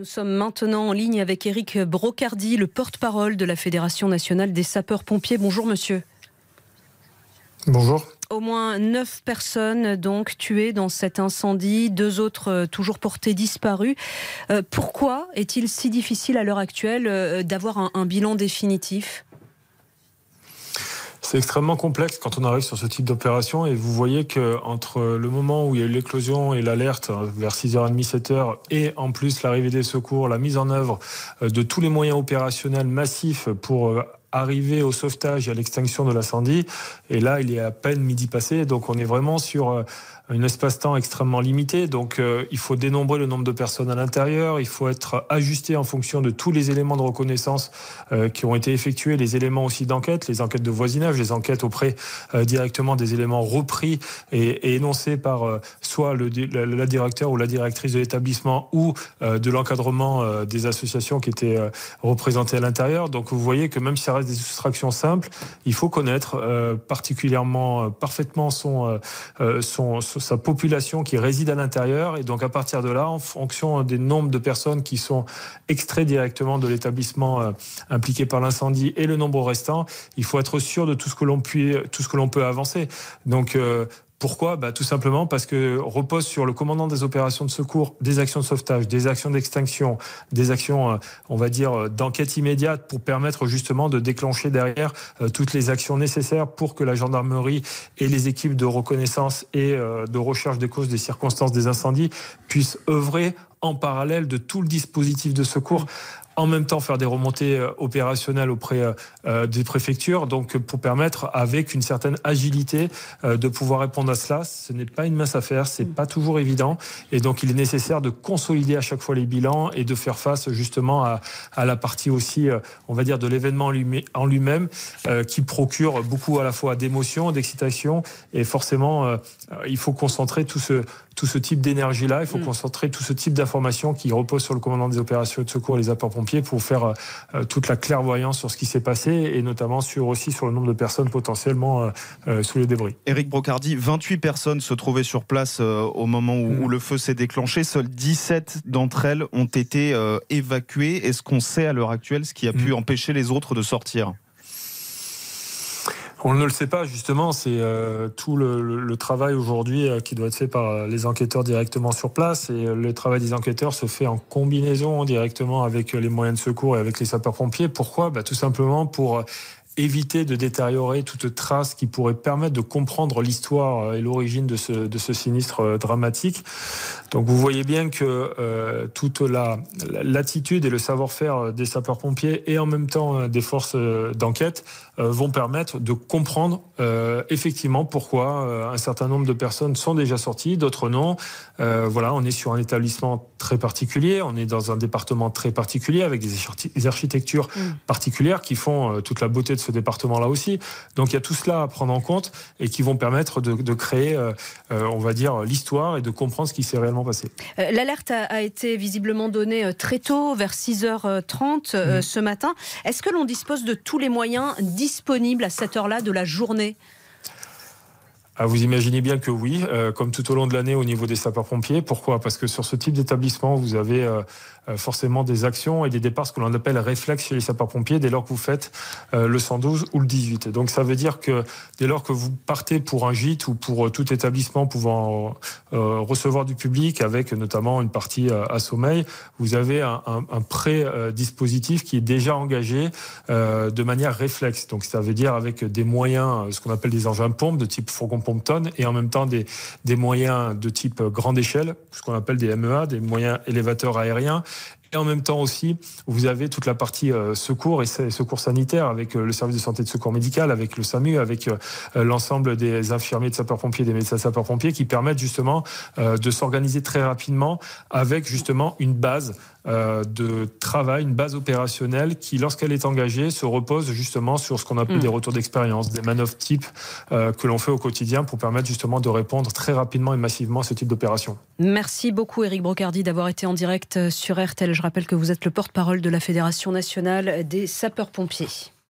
Nous sommes maintenant en ligne avec Éric Brocardi, le porte-parole de la Fédération nationale des sapeurs-pompiers. Bonjour monsieur. Bonjour. Au moins neuf personnes donc tuées dans cet incendie, deux autres euh, toujours portées disparues. Euh, pourquoi est-il si difficile à l'heure actuelle euh, d'avoir un, bilan définitif? C'est extrêmement complexe quand on arrive sur ce type d'opération et vous voyez que entre le moment où il y a eu l'éclosion et l'alerte vers 6h30, 7h et en plus l'arrivée des secours, la mise en œuvre de tous les moyens opérationnels massifs pour arriver au sauvetage et à l'extinction de l'incendie. Et là, il est à peine midi passé, donc on est vraiment sur euh, un espace-temps extrêmement limité. Donc euh, il faut dénombrer le nombre de personnes à l'intérieur, il faut être ajusté en fonction de tous les éléments de reconnaissance euh, qui ont été effectués, les éléments aussi d'enquête, les enquêtes de voisinage, les enquêtes auprès directement des éléments repris et, énoncés par soit le, la, directeur ou la directrice de l'établissement ou de l'encadrement des associations qui étaient représentées à l'intérieur. Donc vous voyez que même si ça des soustractions simples, il faut connaître euh, particulièrement, euh, parfaitement son, euh, son, sa population qui réside à l'intérieur. Et donc à partir de là, en fonction des nombres de personnes qui sont extraites directement de l'établissement impliqué par l'incendie et le nombre restant, il faut être sûr de tout ce que l'on peut, avancer. Donc pourquoi bah, Tout simplement parce que repose sur le commandant des opérations de secours, des actions de sauvetage, des actions d'extinction, des actions, euh, on va dire, euh, d'enquête immédiate pour permettre justement de déclencher derrière euh, toutes les actions nécessaires pour que la gendarmerie et les équipes de reconnaissance et de recherche des causes des circonstances des incendies puissent œuvrer en parallèle de tout le dispositif de secours en même temps faire des remontées euh, opérationnelles auprès euh, euh, des préfectures, donc pour permettre avec une certaine agilité de pouvoir répondre à cela. Ce n'est pas une mince affaire, c'est pas toujours évident, et donc il est nécessaire de consolider à chaque fois les bilans et de faire face justement à, à la partie aussi, on va dire, de l'événement en lui-même, qui procure beaucoup à la fois d'émotions, d'excitation, et forcément, il faut concentrer tout ce tout ce type d'énergie-là. Il faut mm. concentrer tout ce type d'informations qui repose sur le commandant des opérations de secours et les sapeurs-pompiers pour faire euh, euh, toute la clairvoyance sur ce qui s'est passé et notamment sur aussi sur le nombre de personnes potentiellement euh, sous les débris. Éric Brocardi, 28 personnes se trouvaient sur place au moment où, mm. le feu s'est déclenché. Seules 17 d'entre elles ont été évacuées. Est-ce qu'on sait à l'heure actuelle ce qui a pu mm. empêcher les autres de sortir? On ne le sait pas, justement, c'est euh, tout le, travail aujourd'hui euh, qui doit être fait par les enquêteurs directement sur place. Et euh, le travail des enquêteurs se fait en combinaison directement avec les moyens de secours et avec les sapeurs-pompiers. Pourquoi? Bah, Tout simplement pour éviter de détériorer toute trace qui pourrait permettre de comprendre l'histoire et l'origine de ce, de ce sinistre dramatique. Donc vous voyez bien que euh, toute la l'attitude et le savoir-faire des sapeurs-pompiers et en même temps des forces d'enquête vont permettre de comprendre effectivement pourquoi un certain nombre de personnes sont déjà sorties, d'autres non. voilà, on est sur un établissement très particulier, on est dans un département très particulier avec des architectures mm. particulières qui font toute la beauté de ce département-là aussi. Donc il y a tout cela à prendre en compte et qui vont permettre de, créer, euh, euh, on va dire, l'histoire et de comprendre ce qui s'est réellement passé. Euh, l'alerte a, été visiblement donnée très tôt, vers 6h30 mm. ce matin. Est-ce que l'on dispose de tous les moyens disponibles à cette heure-là de la journée? Vous imaginez bien que oui, comme tout au long de l'année au niveau des sapeurs-pompiers. Pourquoi? Parce que sur ce type d'établissement, vous avez euh, forcément des actions et des départs, ce que l'on appelle réflexe chez les sapeurs-pompiers, dès lors que vous faites euh, le 112 ou le 18. Donc ça veut dire que dès lors que vous partez pour un gîte ou pour euh, tout établissement pouvant recevoir du public, avec notamment une partie à sommeil, vous avez un, un, pré-dispositif qui est déjà engagé de manière réflexe. Donc ça veut dire avec des moyens, ce qu'on appelle des engins pompe de type fourgon et en même temps des, moyens de type grande échelle, ce qu'on appelle des MEA, des moyens élévateurs aériens, et en même temps aussi, vous avez toute la partie euh, secours et secours sanitaire avec euh, le service de santé de secours médical, avec le SAMU, avec euh, l'ensemble des infirmiers de sapeurs-pompiers, des médecins sapeurs-pompiers qui permettent justement de s'organiser très rapidement avec justement une base de travail, une base opérationnelle qui, lorsqu'elle est engagée, se repose justement sur ce qu'on appelle mm. des retours d'expérience, des manœuvres type que l'on fait au quotidien pour permettre justement de répondre très rapidement et massivement à ce type d'opération. Merci beaucoup Eric Brocardi d'avoir été en direct sur RTL. Je rappelle que vous êtes le porte-parole de la Fédération nationale des sapeurs-pompiers.